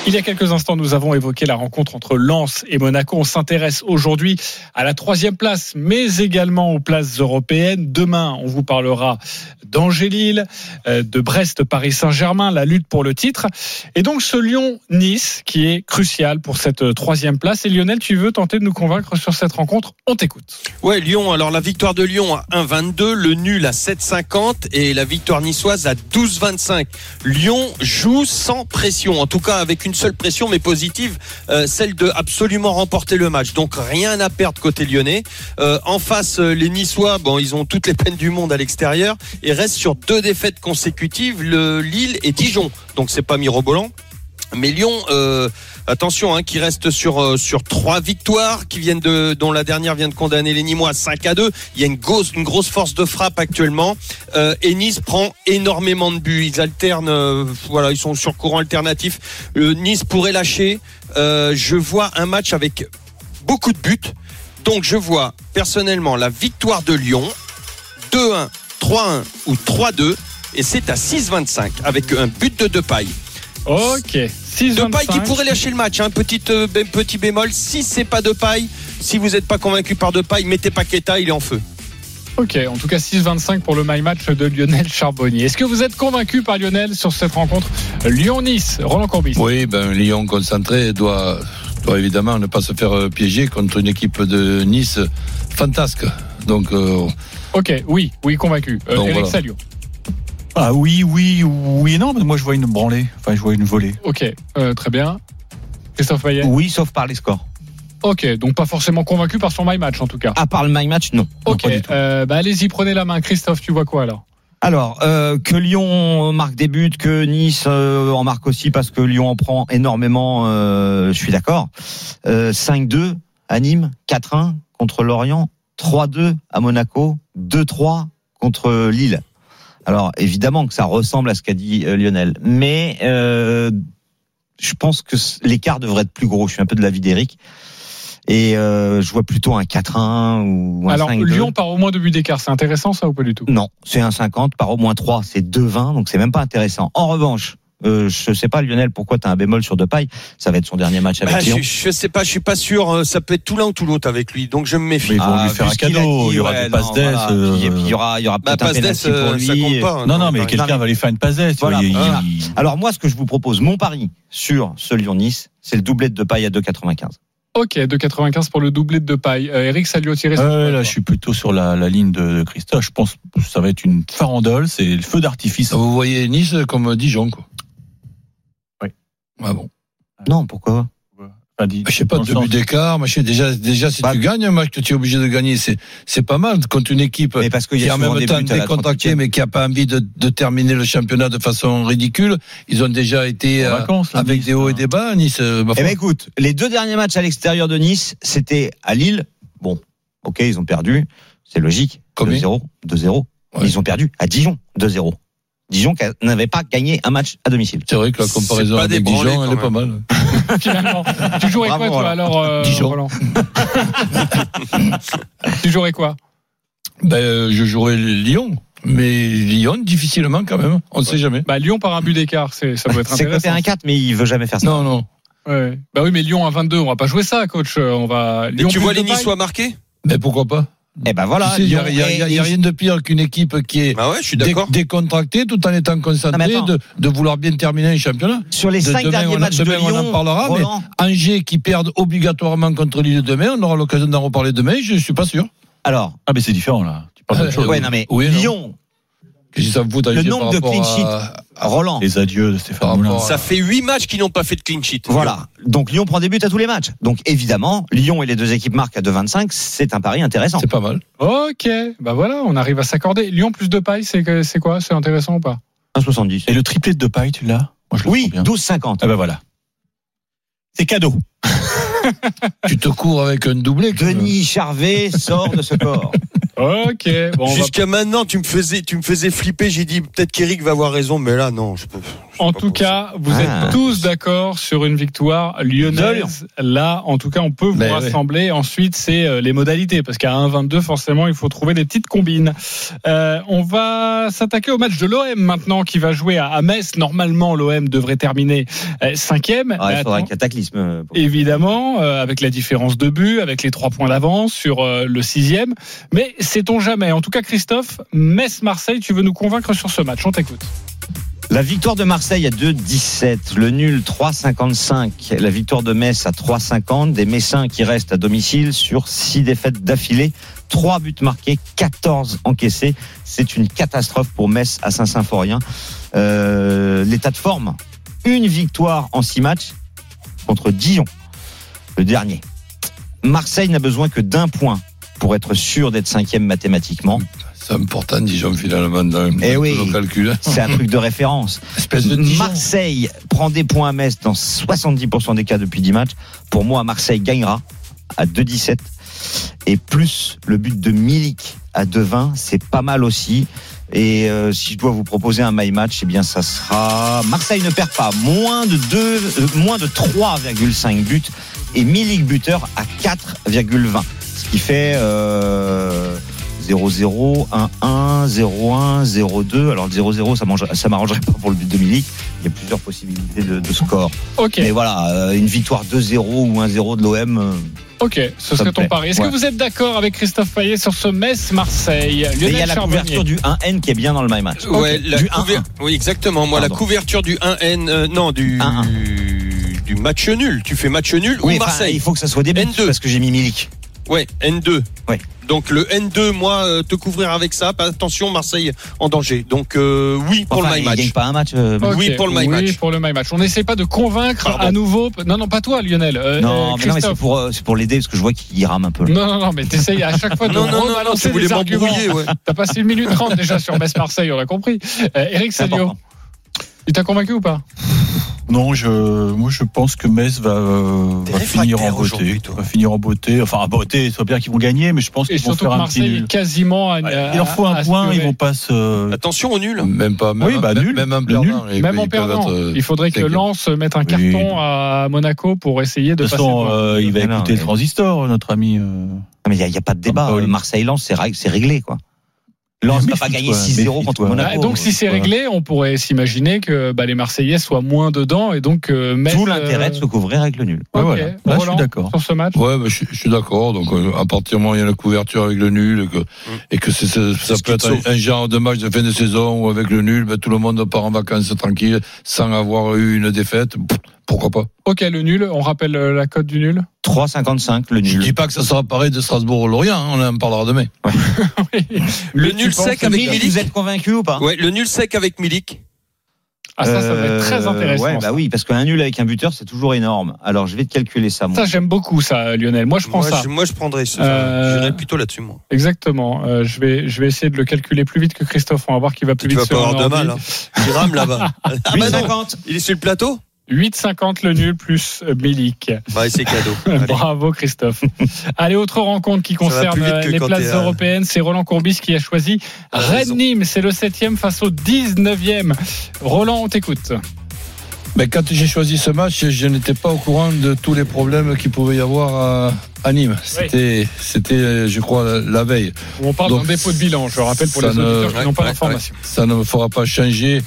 Il y a quelques instants, nous avons évoqué la rencontre entre Lens et Monaco. On s'intéresse aujourd'hui à la troisième place, mais également aux places européennes. Demain, on vous parlera d'Angers-Lille, euh, de Brest-Paris-Saint-Germain, la lutte pour le titre. Et donc ce Lyon-Nice qui est crucial pour cette euh, troisième place. Et Lionel, tu veux tenter de nous convaincre sur cette rencontre? On t'écoute. Ouais, Lyon. Alors la victoire de Lyon à 1,22, le nul à 7,50 et la victoire niçoise à 12,25. Lyon joue sans pression, en tout cas avec une seule pression mais positive, euh, celle de absolument remporter le match. Donc rien à perdre côté lyonnais. Euh, en face, euh, les Niçois, bon, ils ont toutes les peines du monde à l'extérieur et restent sur deux défaites consécutives, le Lille et Dijon. Donc c'est pas mirobolant. Mais Lyon, euh, attention, hein, qui reste sur euh, sur trois victoires, qui viennent de, dont la dernière vient de condamner les Nîmois à 5 à 2. Il y a une grosse une grosse force de frappe actuellement. Euh, et Nice prend énormément de buts. Ils alternent, euh, voilà, ils sont sur courant alternatif. Euh, nice pourrait lâcher. Euh, je vois un match avec beaucoup de buts. Donc je vois personnellement la victoire de Lyon 2-1, 3-1 ou 3-2 et c'est à 6-25 avec un but de Depay. Ok. 6 Depay qui pourrait lâcher le match. Hein. Petit, euh, petit bémol, si c'est pas Depay, si vous n'êtes pas convaincu par Depay, mettez Paqueta, il est en feu. Ok, en tout cas 6-25 pour le my match de Lionel Charbonnier. Est-ce que vous êtes convaincu par Lionel sur cette rencontre? Lyon-Nice Roland Courbis Oui, ben, Lyon concentré doit, doit évidemment ne pas se faire euh, piéger contre une équipe de Nice fantasque. Donc, euh, Ok, oui, oui, convaincu. Euh, Donc, Eric voilà. Salio. Ah oui, oui, oui et non, mais moi je vois une branlée. Enfin, je vois une volée. Ok, euh, très bien. Christophe Payet Oui, sauf par les scores. Ok, donc pas forcément convaincu par son my match en tout cas. À part le my match, non. Ok, euh, bah allez-y, prenez la main. Christophe, tu vois quoi alors Alors, euh, que Lyon marque des buts, que Nice euh, en marque aussi parce que Lyon en prend énormément, euh, je suis d'accord. Euh, 5-2 à Nîmes, 4-1 contre Lorient, 3-2 à Monaco, 2-3 contre Lille. Alors, évidemment que ça ressemble à ce qu'a dit euh, Lionel, mais euh, je pense que l'écart devrait être plus gros. Je suis un peu de l'avis d'Eric. Et euh, je vois plutôt un 4-1 ou un Alors 5-2. Lyon par au moins deux buts d'écart, c'est intéressant ça ou pas du tout? Non, c'est un 50 par au moins 3, c'est 2,20, donc c'est même pas intéressant. En revanche, euh, je sais pas Lionel pourquoi tu as un bémol sur Depay, ça va être son dernier match avec Bah, Lyon. je, je sais pas, je suis pas sûr. euh, Ça peut être tout l'un ou tout l'autre avec lui, donc je me méfie. Mais ils vont Ah, lui faire un cadeau. dit, il y aura ouais, des passes voilà. euh, il y aura, il y aura Bah, peut-être un passe penalty d'ess, pour euh, lui. ça compte pas. hein. Non, non, mais quelqu'un va lui faire une passe Voilà. il- Alors moi, ce que je vous propose, mon pari sur ce Lyon-Nice, c'est le doublé de Depay à 2,95. Ok, 2,95 pour le doublé de paille. Euh, Eric Salio tiré quoi, là, je suis plutôt sur la, la ligne de, de Christophe. Je pense que ça va être une farandole. C'est le feu d'artifice. vous voyez Nice comme Dijon, quoi. Ah bon. Non, pourquoi Enfin, dit- Je sais pas, dans le deux sens- buts d'écart, machin. Déjà, déjà, si Bah, tu gagnes un match que tu es obligé de gagner, c'est, c'est pas mal contre une équipe Mais parce qu'il y qui a en souvent même des temps buts à la décontractée, 38e. mais qui a pas envie de, de terminer le championnat de façon ridicule. Ils ont déjà été En euh, vacances, là, avec Nice, des hauts et hein. des bas, Nice. euh, Eh ben écoute, les deux derniers matchs à l'extérieur de Nice, c'était à Lille. Bon, ok, ils ont perdu, c'est logique. Combien 2-0, 2-0. Ouais. Ils ont perdu à Dijon, 2-0. Dijon n'avait pas gagné un match à domicile. C'est vrai que la C'est comparaison pas avec Dijon, elle est pas mal. <laughs> finalement. Tu jouerais Bravo, quoi toi Roland. alors euh, Dijon. Roland <laughs> Tu jouerais quoi? Ben, euh, je jouerais Lyon, mais Lyon difficilement quand même. On ne sait jamais. Bah Lyon par un but d'écart, c'est ça doit être C'est côté intéressant. 1-4, mais il veut jamais faire ça. Non, non. Ouais. Bah oui, mais Lyon à 22, on va pas jouer ça, coach. Euh, On va. Et tu vois les Niçois marqués Mais pourquoi pas? Eh ben voilà. Tu sais, Il n'y a, Lyon rien de pire qu'une équipe qui est Bah ouais, je suis dé- d'accord. décontractée tout en étant concentrée, de, de vouloir bien terminer un championnat. Sur les De- 5 demain, derniers matchs de demain, on en Lyon, parlera, mais- Angers qui perdent obligatoirement contre Lille demain, on aura l'occasion d'en reparler demain, je suis pas sûr. alors, Ah, mais c'est différent, là. Tu parles d'autre chose. ouais, non mais Oui. Lyon, que ça Le nombre par de clean sheets. à- à- Roland. Les adieux de Stéphane Moulin. Ça fait huit matchs qu'ils n'ont pas fait de clean sheet. Voilà. Donc Lyon prend des buts à tous les matchs. Donc évidemment, Lyon et les deux équipes marquent à 2,25. C'est un pari intéressant. C'est pas mal. Ok, bah voilà, on arrive à s'accorder. Lyon plus de paille, c'est quoi? C'est intéressant ou pas? 1,70. Et le triplé de paille, tu l'as? Moi, je le Oui, sens bien. 12,50. Ah ben voilà. C'est cadeau. <laughs> Tu te cours avec un doublé. Denis Charvet sort de ce corps. <laughs> Ok, Jusqu'à maintenant, tu me faisais, tu me faisais flipper. J'ai dit peut-être qu'Eric va avoir raison, mais là, non. Je peux, en tout cas, vous Ah. êtes tous d'accord sur une victoire lyonnaise. Là, en tout cas, on peut vous Mais ouais. rassembler. Ensuite, c'est euh, les modalités, parce qu'à 1,22, forcément, il faut trouver des petites combines. Euh, on va s'attaquer au match de l'OM maintenant, qui va jouer à, à Metz. Normalement, l'OM devrait terminer euh, cinquième. Ah, il faudra un cataclysme. euh, pour- Évidemment, euh, avec la différence de but, avec les trois points d'avance sur euh, le sixième. Mais sait-on jamais En tout cas, Christophe, Metz-Marseille, tu veux nous convaincre sur ce match On t'écoute. La victoire de Marseille à 2,17. Le nul 3,55. La victoire de Metz à 3,50. Des Messins qui restent à domicile sur six défaites d'affilée. Trois buts marqués, 14 encaissés. C'est une catastrophe pour Metz à Saint-Symphorien. Euh, L'état de forme. Une victoire en six matchs contre Dijon. Le dernier. Marseille n'a besoin que d'un point pour être sûr d'être cinquième mathématiquement. Porte un Dijon finalement dans, Eh oui. nos calculs. C'est un truc de <laughs> référence. Espèce de Dijon. Marseille prend des points à Metz dans 70% des cas depuis 10 matchs. Pour moi, Marseille gagnera à 2,17. Et plus le but de Milik à 2,20, c'est pas mal aussi. Et euh, si je dois vous proposer un my match, eh bien ça sera Marseille ne perd pas moins de 2, euh, moins de 3,5 buts et Milik buteur à 4,20. Ce qui fait euh, 0-0, 1-1, 0-1, 0-2. Alors le 0-0, ça ça m'arrangerait pas pour le but de Milik. Il y a plusieurs possibilités de, de score. Ok. Mais voilà, euh, une victoire 2-0 ou 1-0 de l'OM. euh, Ok, ce serait ton pari. Est-ce Ouais. que vous êtes d'accord avec Christophe Payet sur ce Metz-Marseille il y a la couverture du 1N qui est bien dans le my match. Ouais, la Du couver- 1-1. Oui, exactement. Moi, Pardon. la couverture du 1N, euh, non, du, 1-1. du match nul. Tu fais match nul Oui, ou enfin, Marseille. il faut que ça soit des buts N2. parce que j'ai mis Milik. Ouais, N2. Ouais. Donc le N2, moi, euh, te couvrir avec ça, pas- attention, Marseille en danger. Donc euh, oui pour Enfin, le my match. gagne pas un match. euh, Oui, pour le my oui, match. pour le my match. On n'essaie pas de convaincre Pardon. à nouveau. Non, non, pas toi, Lionel. Euh, Non, euh, mais non, mais c'est pour, euh, c'est pour l'aider parce que je vois qu'il rame un peu. là. Non, non, non, mais t'essayes à chaque fois de Non, non, non, tu voulais des arguments. m'embrouiller, ouais. T'as passé une minute trente déjà sur Metz-Marseille, on a compris. Euh, Eric C'est Salio, tu t'as convaincu ou pas? Non, je, moi je pense que Metz va, euh, va finir en beauté. Va finir en beauté. Enfin, en beauté, soit bien qu'ils vont gagner, mais je pense Et qu'ils vont surtout faire que un petit est nul. quasiment à, Ouais, à- Il leur faut un à point, ils vont pas se. Attention au nul. Même pas. Même, Oui, bah, même, nul. même en Le perdant. ils- Même en perdant, être, il faudrait que. Lens mette un Oui. carton à Monaco pour essayer de De toute façon, euh, il va écouter le transistor, notre ami. euh. Non, Mais il n'y a, a pas de débat. Marseille-Lens, c'est réglé, quoi. Lens n'a pas gagné méfie-toi, 6-0 contre. Monaco. Ah, donc si c'est voilà. réglé, on pourrait s'imaginer que bah, les Marseillais soient moins dedans et donc euh, Metz, Tout l'intérêt euh, de se couvrir avec le nul. Ouais, ok. voilà. Là, je suis d'accord. Sur ce match. Ouais, bah, je, suis- je suis d'accord. Donc, euh, à partir du moment où il y a la couverture avec le nul et que, et que c'est- c'est- ça peut être un, un genre de match de fin de saison où avec le nul, bah, tout le monde part en vacances tranquille sans avoir eu une défaite. Pff, Pourquoi pas? Ok, le nul. On rappelle euh, la cote du nul? 3,55 le Je nul. dis pas que ça sera pareil de Strasbourg-Lorient. hein, on en parlera demain. <laughs> Le Mais nul tu sec avec Milik, vous êtes convaincu ou pas? Ouais, le nul sec avec Milik. Ah ça, ça va être très Euh, intéressant. Ouais, bah oui, parce qu'un nul avec un buteur, c'est toujours énorme. Alors, je vais te calculer ça, moi. Ça, j'aime beaucoup ça, Lionel. Moi, je prends Moi ça. je, moi, je prendrais ça. Euh, J'irais plutôt là-dessus, moi. Exactement. Euh, je vais, je vais essayer de le calculer plus vite que Christophe. On va voir qui va plus Tu vite vas sur pas avoir de mal. Hein. Il rame là-bas. <laughs> Ah bah non, 8,50. il est sur le plateau? 8,50 le nul plus euh, Milik. Bah, c'est cadeau. <laughs> Bravo Christophe. <laughs> Allez, autre rencontre qui concerne euh, les places euh, européennes. C'est Roland Courbis qui a choisi. Rennes-Nîmes. C'est le 7 face au 19e. Roland, on t'écoute. Mais quand j'ai choisi ce match, je n'étais pas au courant de tous les problèmes qu'il pouvait y avoir à, à Nîmes. C'était, c'était, je crois, la, veille. On parle Donc, d'un dépôt de bilan, je rappelle pour les ne- auditeurs qui n'ont pas l'information. Ça ne me fera pas changer,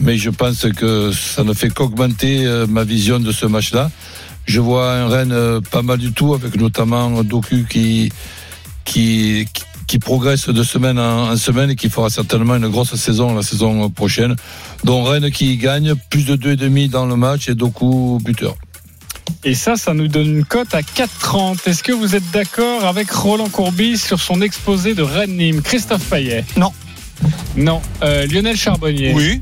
mais je pense que ça ne fait qu'augmenter euh, ma vision de ce match-là. Je vois un Rennes euh, pas mal du tout, avec notamment Doku qui, qui, qui- qui progresse de semaine en, en semaine et qui fera certainement une grosse saison la saison prochaine. Donc Rennes qui gagne plus de 2,5 dans le match et Doku buteur. Et ça, ça nous donne une cote à 4,30. Est-ce que vous êtes d'accord avec Roland Courbis sur son exposé de Rennes-Nîmes? Christophe Payet Non. Euh, Lionel Charbonnier. Oui.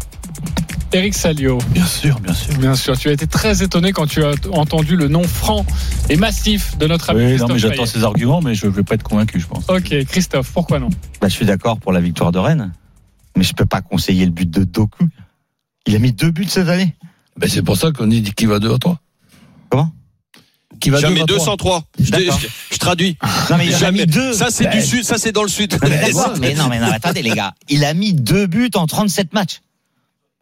Eric Salio. Bien sûr, bien sûr. Bien sûr, tu as été très étonné quand tu as entendu le nom franc et massif de notre ami Oui, non, Christophe mais j'attends ces arguments, mais je ne vais pas être convaincu, je pense. Ok, Christophe, pourquoi non? Bah, je suis d'accord pour la victoire de Rennes, mais je peux pas conseiller le but de Doku. Il a mis deux buts cette année. Ben, c'est pour ça qu'on dit qui va 2 à 3. Comment? Qui va 2 Jamais à 3 203. Je, D'accord. je- je traduis. Non, mais il a Jamais. mis deux. Ça, c'est du sud, ça, c'est dans le sud. Mais <laughs> mais non, mais non, attendez, les gars. Il a mis deux buts en 37 matchs.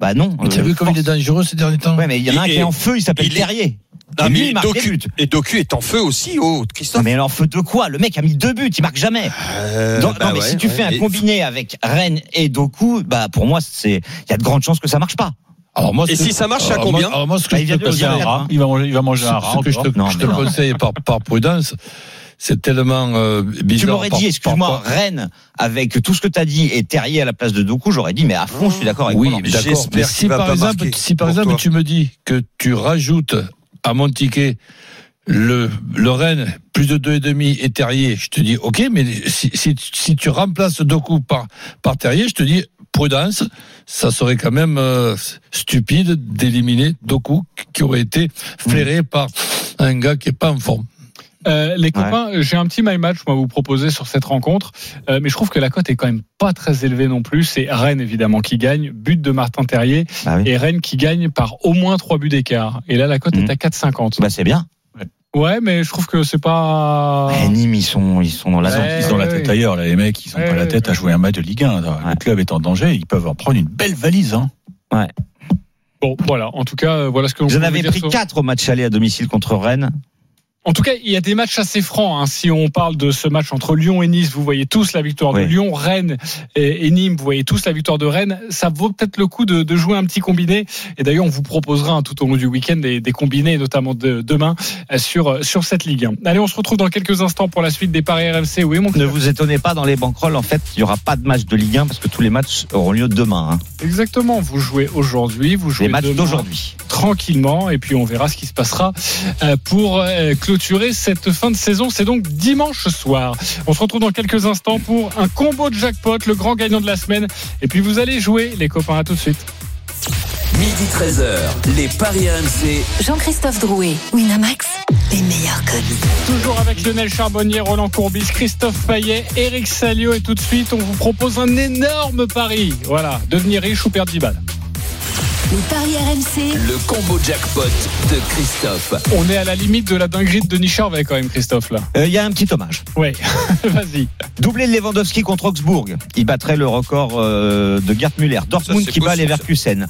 Bah non. Tu as euh, vu comme il est dangereux ces derniers temps Ouais, mais il y en a un qui est en feu, il s'appelle Terrier. Non, Et lui, mais il marque des Doku, buts. et Doku est en feu aussi, oh, Christophe. Non, mais en feu de quoi? Le mec a mis deux buts, il marque jamais. Euh, Donc, bah non, mais ouais, si tu ouais. fais un combiné avec Rennes et Doku, bah pour moi, c'est il y a de grandes chances que ça marche pas. Alors moi, Et si ça marche, à alors, combien? moi, alors moi, ce que Bah, je il vient te conseille- un rat, il, va manger, il va manger un rat. ce que je te, Non, je te non. conseille par, par prudence, c'est tellement euh, bizarre. Tu m'aurais dit, excuse-moi, Rennes, avec tout ce que tu as dit, et Terrier à la place de Doku, j'aurais dit, mais à fond, je suis d'accord avec Oui, toi. mais d'accord. Mais si par exemple, si par exemple toi. tu me dis que tu rajoutes à mon ticket le, le Rennes plus de deux et demi et Terrier, je te dis ok, mais si, si, si tu remplaces Doku par, par Terrier, je te dis prudence, ça serait quand même euh, stupide d'éliminer Doku qui aurait été flairé par un gars qui est pas en forme. Euh, les copains, j'ai un petit my match moi à vous proposer sur cette rencontre, euh, mais je trouve que la cote est quand même pas très élevée non plus. C'est Rennes évidemment qui gagne, but de Martin Terrier, Bah oui. et Rennes qui gagne par au moins 3 buts d'écart. Et là la cote est à 4,50. Bah c'est bien. Ouais, mais je trouve que c'est pas. Eh, Nîmes, ils sont, ils sont dans la Ouais. Ils sont dans la ouais, tête ouais. ailleurs, là, les mecs, ils ont Ouais, pas la ouais, tête à ouais. jouer un match de Ligue 1. Le Ouais. club est en danger, ils peuvent en prendre une belle valise. Hein. Bon, voilà. En tout cas, euh, voilà ce que Vous en avez pris sur- quatre au match aller à domicile contre Rennes. En tout cas, il y a des matchs assez francs. hein. Si on parle de ce match entre Lyon et Nice, vous voyez tous la victoire Oui. de Lyon, Rennes et, Nîmes, vous voyez tous la victoire de Rennes. Ça vaut peut-être le coup de, de jouer un petit combiné. Et d'ailleurs, on vous proposera hein, tout au long du week-end des, des combinés, notamment de, demain euh, sur sur cette Ligue 1. Allez, on se retrouve dans quelques instants pour la suite des paris RMC. Oui, mon Ne vous étonnez pas, dans les banquerolles, en fait, il n'y aura pas de match de Ligue 1 parce que tous les matchs auront lieu demain. hein. Exactement. Vous jouez aujourd'hui, vous jouez Les matchs d'aujourd'hui. tranquillement et puis on verra ce qui se passera euh, pour euh, clôturer cette fin de saison. C'est donc dimanche soir. On se retrouve dans quelques instants pour un combo de jackpot, le grand gagnant de la semaine. Et puis vous allez jouer, les copains. À tout de suite. Midi 13h, les Paris RMC. Jean-Christophe Drouet, Winamax, les meilleurs codes. Toujours avec Lionel Charbonnier, Roland Courbis, Christophe Payet, Eric Salio et tout de suite on vous propose un énorme pari. Voilà, devenir riche ou perdre 10 balles. Les paris RMC, Le combo jackpot de Christophe. On est à la limite de la dinguerie de Denis Charvet quand même, Christophe là. Euh, Il y a un petit hommage. Ouais, <laughs> vas-y. Doublé de Lewandowski contre Augsbourg. Il battrait le record euh, de Gerd Müller. Dortmund qui bat costaud, Leverkusen.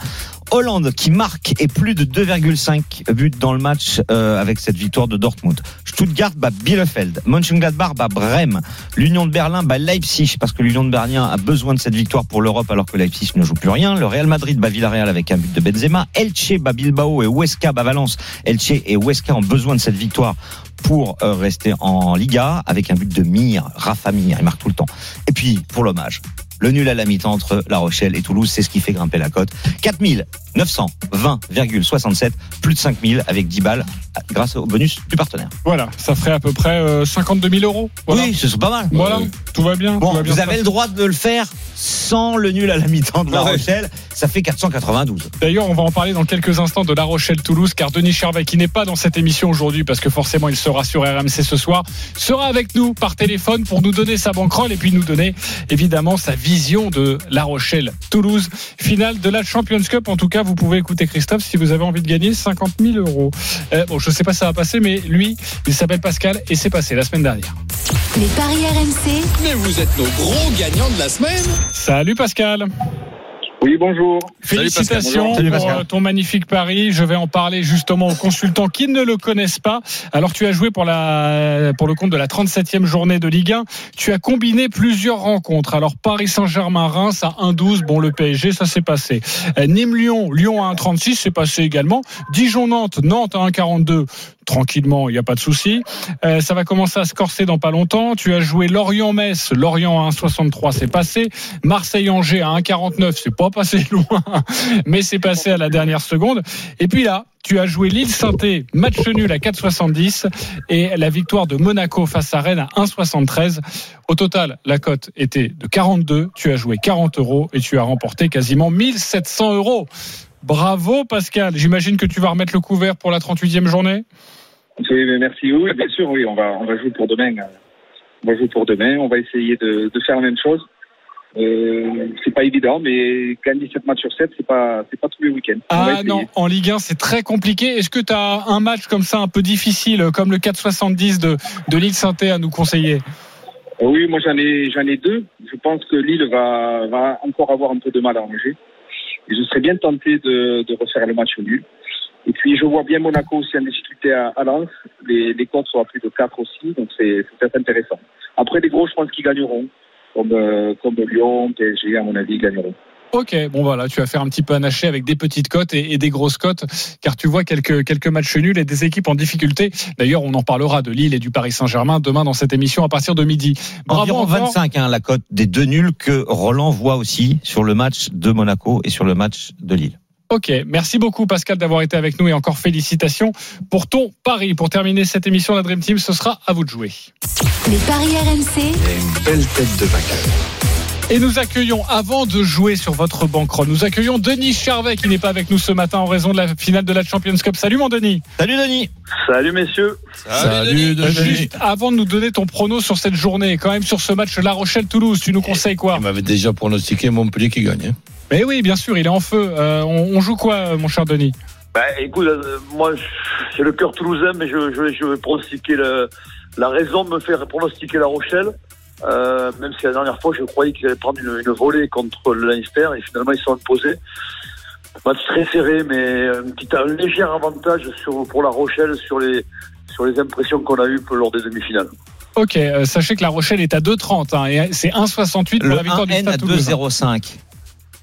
Hollande qui marque et plus de 2,5 buts dans le match euh, avec cette victoire de Dortmund. Stuttgart bat Bielefeld. Mönchengladbach bat Brême. L'Union de Berlin bat Leipzig parce que l'Union de Berlin a besoin de cette victoire pour l'Europe alors que Leipzig ne joue plus rien. Le Real Madrid bat Villarreal avec un de Benzema. Elche bat Bilbao et Huesca bat Valence. Elche et Huesca ont besoin de cette victoire pour euh, rester en Liga avec un but de Mir, Rafa Mir, il marque tout le temps. Et puis, pour l'hommage, le nul à la mi-temps entre La Rochelle et Toulouse, c'est ce qui fait grimper la cote. 4920,67, plus de 5000 avec 10 balles grâce au bonus du partenaire. Voilà, ça ferait à peu près euh, 52 000 euros. Voilà. Oui, ce sont pas mal. Voilà, tout va bien. Bon, tout va bien vous avez le droit de le faire sans le nul à la mi-temps de La Ouais. Rochelle. Ça fait 492. D'ailleurs, on va en parler dans quelques instants de La Rochelle-Toulouse, car Denis Charvet, qui n'est pas dans cette émission aujourd'hui, parce que forcément il sera sur RMC ce soir, sera avec nous par téléphone pour nous donner sa banquerolle et puis nous donner évidemment sa vision de La Rochelle-Toulouse, finale de la Champions Cup. En tout cas, vous pouvez écouter Christophe si vous avez envie de gagner 50 000 euros. Euh, bon, je sais pas si ça va passer, mais lui, il s'appelle Pascal et c'est passé la semaine dernière. les paris RMC, Mais vous êtes nos gros gagnants de la semaine. Salut Pascal. Oui, bonjour. Félicitations Salut, pour Pascal. euh, ton magnifique pari. Je vais en parler justement aux consultants qui ne le connaissent pas. Alors tu as joué pour la pour le compte de la 37e journée de Ligue 1. Tu as combiné plusieurs rencontres. Alors Paris Saint-Germain Reims à 1-12, bon le PSG ça s'est passé. Euh, Nîmes Lyon, Lyon à 1-36, c'est passé également. Dijon Nantes, Nantes à 1-42. Tranquillement, il n'y a pas de souci. Euh, ça va commencer à se corser dans pas longtemps. Tu as joué Lorient-Metz, Lorient à 1,63, c'est passé. Marseille-Angers à 1,49, c'est pas passé <laughs> loin, mais c'est passé à la dernière seconde. Et puis là, tu as joué Lille Sainté, match nul à 4,70 et la victoire de Monaco face à Rennes à 1,73. Au total, la cote était de 42. Tu as joué 40 euros et tu as remporté quasiment 1700 euros. Bravo Pascal. J'imagine que tu vas remettre le couvert pour la 38e journée. Oui, mais merci. Oui, bien sûr, oui, on va, on va jouer pour demain. On va jouer pour demain. On va essayer de, de faire la même chose. Euh, c'est pas évident, mais gagner 7 matchs sur 7, c'est pas, c'est pas tous les week-ends. Ah non, en Ligue 1, c'est très compliqué. Est-ce que tu as un match comme ça un peu difficile, comme le 4,70 de, de Lille Sainté à nous conseiller? Euh, Oui, moi j'en ai, j'en ai deux. Je pense que Lille va, va encore avoir un peu de mal à Angers. Et je serais bien tenté de, de refaire le match nul. Et puis je vois bien Monaco aussi en difficulté à, à Lens. Les, les comptes sont à plus de 4 aussi, donc c'est, peut-être intéressant. Après les gros, je pense qu'ils gagneront. Comme, euh, comme Lyon, PSG, à mon avis, gagneront. Ok, bon voilà, tu vas faire un petit peu anaché avec des petites cotes et, et des grosses cotes, car tu vois quelques, quelques matchs nuls et des équipes en difficulté. D'ailleurs, on en parlera de Lille et du Paris Saint-Germain demain dans cette émission à partir de midi. Bravo Environ encore. 25, hein, la cote des deux nuls que Roland voit aussi sur le match de Monaco et sur le match de Lille. Ok, merci beaucoup Pascal d'avoir été avec nous et encore félicitations pour ton pari. Pour terminer cette émission de la Dream Team, ce sera à vous de jouer. Les paris RMC. une belle tête de vainqueur. Et nous accueillons, avant de jouer sur votre banquerolle, nous accueillons Denis Charvet qui n'est pas avec nous ce matin en raison de la finale de la Champions Cup. Salut mon Denis. Salut Denis. Salut messieurs. Salut, Denis. Juste avant de nous donner ton prono sur cette journée, quand même sur ce match La Rochelle-Toulouse, tu nous conseilles quoi Il m'avait déjà pronostiqué Montpellier qui gagne. hein. Mais oui, bien sûr, il est en feu. Euh, on, on joue quoi, euh, mon cher Denis? Bah, écoute, euh, moi j'ai le cœur toulousain, mais je, je, je vais pronostiquer le, la raison me fait pronostiquer La Rochelle. Euh, même si la dernière fois je croyais qu'ils allaient prendre une, une volée contre le Leinster et finalement ils sont imposés. Match très serré, mais un petit un léger avantage sur, pour La Rochelle sur les sur les impressions qu'on a eues lors des demi-finales. Ok, euh, sachez que La Rochelle est à 2,30 hein, et c'est 1,68 pour Le la victoire du 1N à Stade Toulousain. 2,05.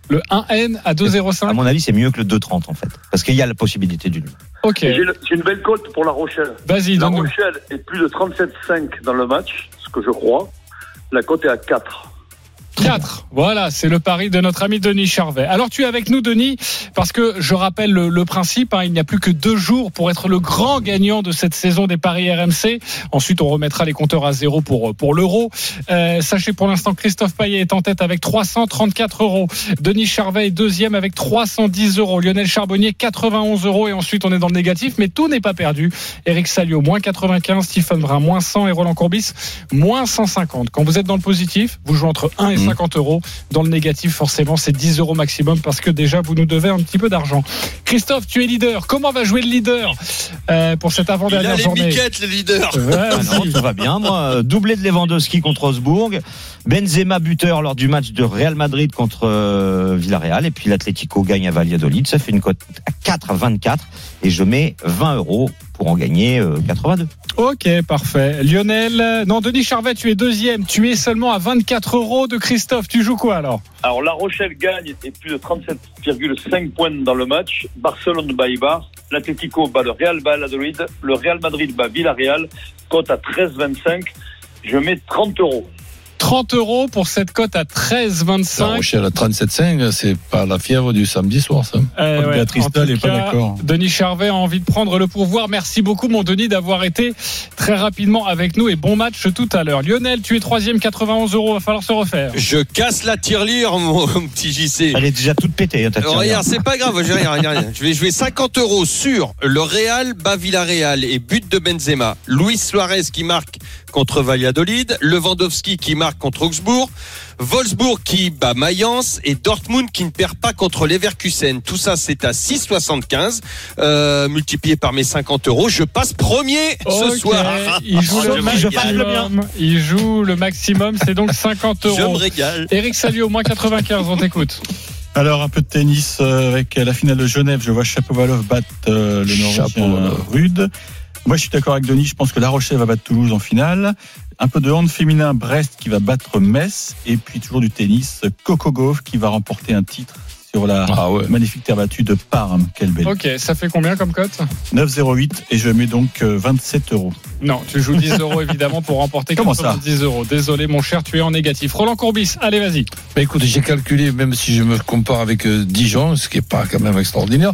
Le 1N à À 2,05 mon avis, c'est mieux que le 2,30 en fait. Parce qu'il y a la possibilité du nul. Ok, J'ai une belle cote pour La Rochelle. vas-y, La. Rochelle est plus de 37,5 dans le match, ce que je crois. La cote est à 4. 4. Voilà, c'est le pari de notre ami Denis Charvet. Alors tu es avec nous Denis, parce que je rappelle le, principe, hein, il n'y a plus que deux jours pour être le grand gagnant de cette saison des paris RMC. Ensuite on remettra les compteurs à zéro pour, euh, pour l'euro. Euh, sachez pour l'instant Christophe Payet est en tête avec 334 euros. Denis Charvet est deuxième avec 310 euros. Lionel Charbonnier 91 euros et ensuite on est dans le négatif, mais tout n'est pas perdu. Eric Salio moins 95, Stephen Brun moins 100 et Roland Courbis moins 150. Quand vous êtes dans le positif, vous jouez entre 1 et 5. 150 euros. Dans le négatif, forcément, c'est 10 euros maximum parce que déjà, vous nous devez un petit peu d'argent. Christophe, tu es leader. Comment va jouer le leader euh, pour cette avant-dernière journée miquettes, le leader. Ouais, ah non, tout va bien, moi. Doublé de Lewandowski contre Osbourg. Benzema buteur lors du match de Real Madrid contre euh, Villarreal. Et puis l'Atlético gagne à Valladolid. Ça fait une cote à 4 à 24. Et je mets 20 euros pour en gagner euh, 82. Ok, parfait. Lionel, euh, non, Denis Charvet, tu es deuxième. Tu es seulement à 24 euros de Christophe. Tu joues quoi alors? Alors La Rochelle gagne et plus de 37,5 points dans le match. Barcelone bat Ibar. L'Atlético bat le Real Valladolid. Le Real Madrid bat Villarreal. Cote à 13,25. Je mets 30 euros. 30 euros pour cette cote à La 13,25. Rochelle à 37,5, c'est pas la fièvre du samedi soir, ça. Euh, ouais, Béatrice en Dalle tout est pas d'accord. Denis Charvet a envie de prendre le pourvoir. Merci beaucoup, mon Denis, d'avoir été très rapidement avec nous et bon match tout à l'heure. Lionel, tu es troisième, 91 euros. Va falloir se refaire. Je casse la tirelire, mon <laughs> petit JC. Elle est déjà toute pétée. Hein, ta tirelire. Regarde, c'est pas grave, j'ai rien, rien, rien. Je vais jouer 50 euros sur le Real bas Villarreal et but de Benzema. Luis Suarez qui marque contre Valladolid, Lewandowski qui marque contre Augsbourg, Wolfsburg qui bat Mayence et Dortmund qui ne perd pas contre Leverkusen. Tout ça, c'est à 6,75 euh, multiplié par mes 50 euros. Je passe premier ce soir. Il joue, Je le. Il joue le maximum. C'est donc 50 Je me euros. régale. Eric Salio, moins 95. On t'écoute. Alors un peu de tennis euh, avec la finale de Genève. Je vois Chapovalov battre euh, le Norvégien. Rude. Moi, je suis d'accord avec Denis. Je pense que La Rochelle va battre Toulouse en finale. Un peu de hand féminin, Brest qui va battre Metz. Et puis toujours du tennis, Coco Gauff qui va remporter un titre sur la Ah ouais. magnifique terre battue de Parme. Quelle belle. Ok, ça fait combien comme cote 9,08 et je mets donc euh, 27 euros. Non, tu joues 10 euros <laughs> évidemment pour remporter Comment ça 10 euros. Désolé mon cher, tu es en négatif. Roland Courbis, allez vas-y. Mais écoute, j'ai calculé, même si je me compare avec euh, Dijon, ce qui est pas quand même extraordinaire,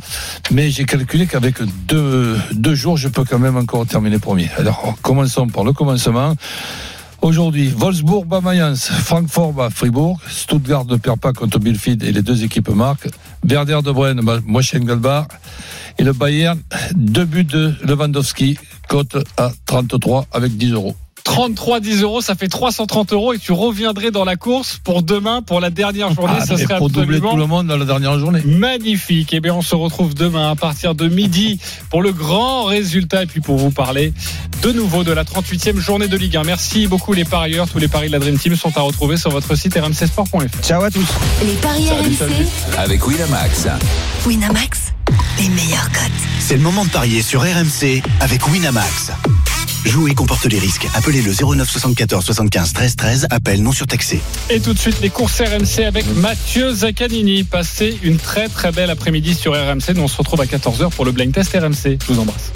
mais j'ai calculé qu'avec deux, deux jours, je peux quand même encore terminer premier. Alors, commençons par le commencement. Aujourd'hui, Wolfsburg bat Mayence, Francfort bat Fribourg, Stuttgart ne perd pas contre Bielefeld et les deux équipes marquent, Werder de Brenne bat et le Bayern, deux buts de Lewandowski, cote à 33 avec 10 euros. 33 10 euros, ça fait 330 euros et tu reviendrais dans la course pour demain, pour la dernière journée. Ah, ça serait pour doubler tout le monde dans la dernière journée. magnifique. Et bien, on se retrouve demain à partir de midi pour le grand résultat et puis pour vous parler de nouveau de la 38e journée de Ligue 1. Merci beaucoup les parieurs. Tous les paris de la Dream Team sont à retrouver sur votre site rmcsport.fr. Ciao à tous. Les paris RMC. Avec Winamax. Winamax, les meilleurs cotes. C'est le moment de parier sur RMC avec Winamax. Jouer comporte les risques. Appelez le 09 74 75 13 13. Appel non surtaxé. Et tout de suite, les courses RMC avec Mathieu Zaccanini. Passez une très très belle après-midi sur RMC. Nous on se retrouve à 14h pour le blind test RMC. Je vous embrasse.